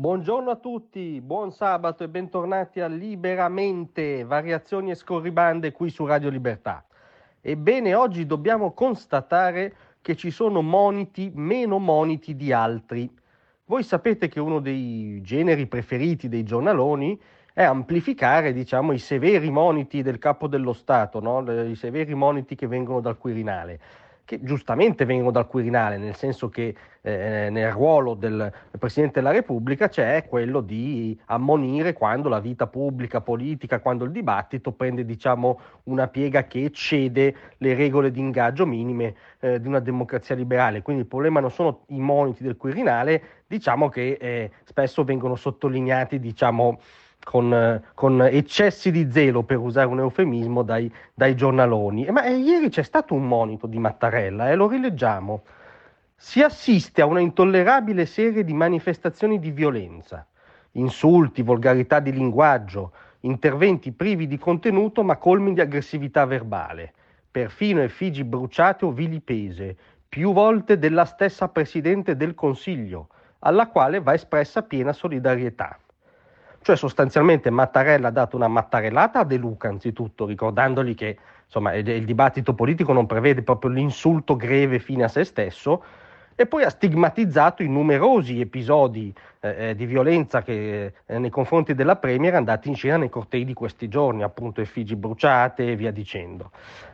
Buongiorno a tutti, buon sabato e bentornati a Liberamente, variazioni e scorribande qui su Radio Libertà. Ebbene, oggi dobbiamo constatare che ci sono moniti meno moniti di altri. Voi sapete che uno dei generi preferiti dei giornaloni è amplificare, diciamo, i severi moniti del capo dello Stato, no? i severi moniti che vengono dal Quirinale che giustamente vengono dal Quirinale, nel senso che eh, nel ruolo del Presidente della Repubblica c'è quello di ammonire quando la vita pubblica, politica, quando il dibattito prende diciamo, una piega che eccede le regole di ingaggio minime eh, di una democrazia liberale. Quindi il problema non sono i moniti del Quirinale, diciamo che eh, spesso vengono sottolineati, diciamo, con, con, eccessi di zelo, per usare un eufemismo, dai, dai giornaloni. Ma eh, ieri c'è stato un monito di Mattarella e eh, lo rileggiamo. Si assiste a una intollerabile serie di manifestazioni di violenza, insulti, volgarità di linguaggio, interventi privi di contenuto ma colmi di aggressività verbale, perfino effigi bruciate o vilipese, più volte della stessa Presidente del Consiglio, alla quale va espressa piena solidarietà. Cioè sostanzialmente Mattarella ha dato una mattarellata a De Luca anzitutto, ricordandogli che insomma, il dibattito politico non prevede proprio l'insulto greve fine a se stesso, e poi ha stigmatizzato i numerosi episodi eh, eh, di violenza che, eh, nei confronti della Premier andati in scena nei cortei di questi giorni, appunto effigi bruciate e via dicendo.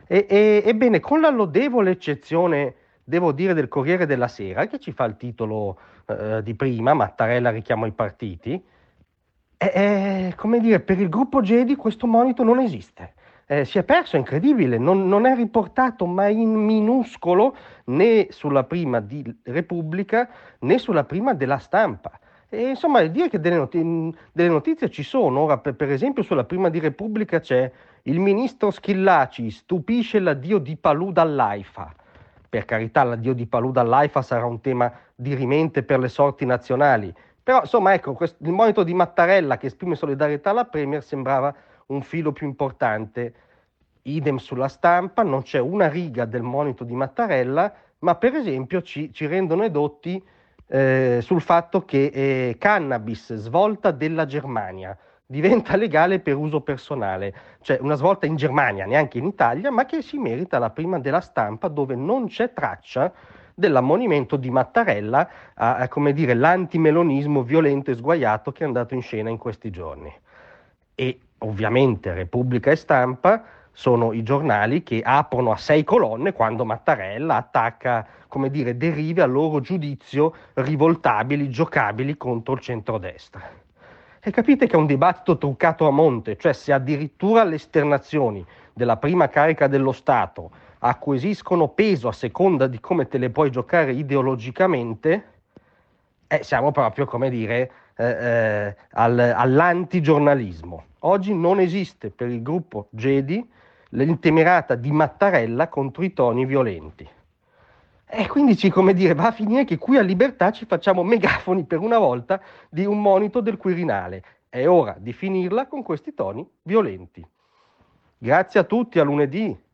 E, e, ebbene, con la lodevole eccezione, devo dire, del Corriere della Sera, che ci fa il titolo eh, di prima, Mattarella richiama i partiti, eh, eh, come dire, per il gruppo Jedi questo monito non esiste. Eh, si è perso, è incredibile, non, non, è riportato mai in minuscolo né sulla prima di Repubblica né sulla prima della stampa. E, insomma, dire che delle, not- delle notizie ci sono, ora per, per, esempio sulla prima di Repubblica c'è il ministro Schillaci stupisce l'addio di Palù dall'AIFA. Per carità, l'addio di Palù dall'AIFA sarà un tema dirimente per le sorti nazionali, però insomma ecco, questo, il monito di Mattarella che esprime solidarietà alla Premier sembrava un filo più importante. Idem sulla stampa, non c'è una riga del monito di Mattarella, ma per esempio ci, ci rendono edotti eh, sul fatto che eh, cannabis svolta della Germania diventa legale per uso personale, cioè una svolta in Germania, neanche in Italia, ma che si merita la prima della stampa dove non c'è traccia dell'ammonimento di Mattarella a, a come dire, l'antimelonismo violento e sguaiato che è andato in scena in questi giorni. E ovviamente Repubblica e Stampa sono i giornali che aprono a sei colonne quando Mattarella attacca, come dire, derive a loro giudizio rivoltabili, giocabili contro il centrodestra. E capite che è un dibattito truccato a monte, cioè se addirittura le esternazioni della prima carica dello Stato acquisiscono peso a seconda di come te le puoi giocare ideologicamente, eh, siamo proprio, come dire, eh, eh, al, all'antigiornalismo. Oggi non esiste per il gruppo Gedi l'intemerata di Mattarella contro i toni violenti. E quindi, come dire, va a finire che qui a Libertà ci facciamo megafoni per una volta di un monito del Quirinale. È ora di finirla con questi toni violenti. Grazie a tutti, a lunedì.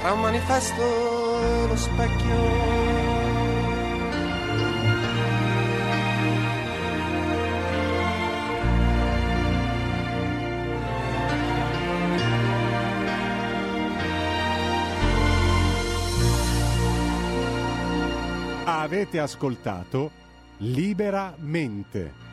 Tra un manifesto e lo specchio. Avete ascoltato Liberamente